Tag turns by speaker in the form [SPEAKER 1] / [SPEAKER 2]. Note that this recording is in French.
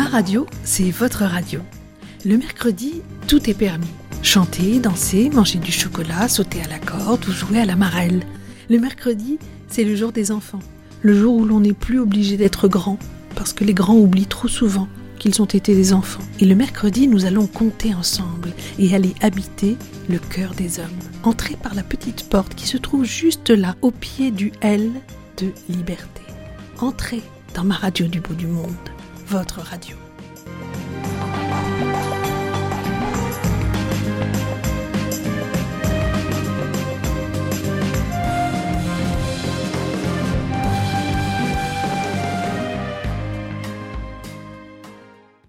[SPEAKER 1] radio, c'est votre radio. Le mercredi, tout est permis. Chanter, danser, manger du chocolat, sauter à la corde ou jouer à la marelle. Le mercredi, c'est le jour des enfants. Le jour où l'on n'est plus obligé d'être grand, parce que les grands oublient trop souvent qu'ils ont été des enfants. Et le mercredi, nous allons compter ensemble et aller habiter le cœur des hommes. Entrez par la petite porte qui se trouve juste là, au pied du L de liberté. Entrez dans ma radio du bout du monde, votre radio.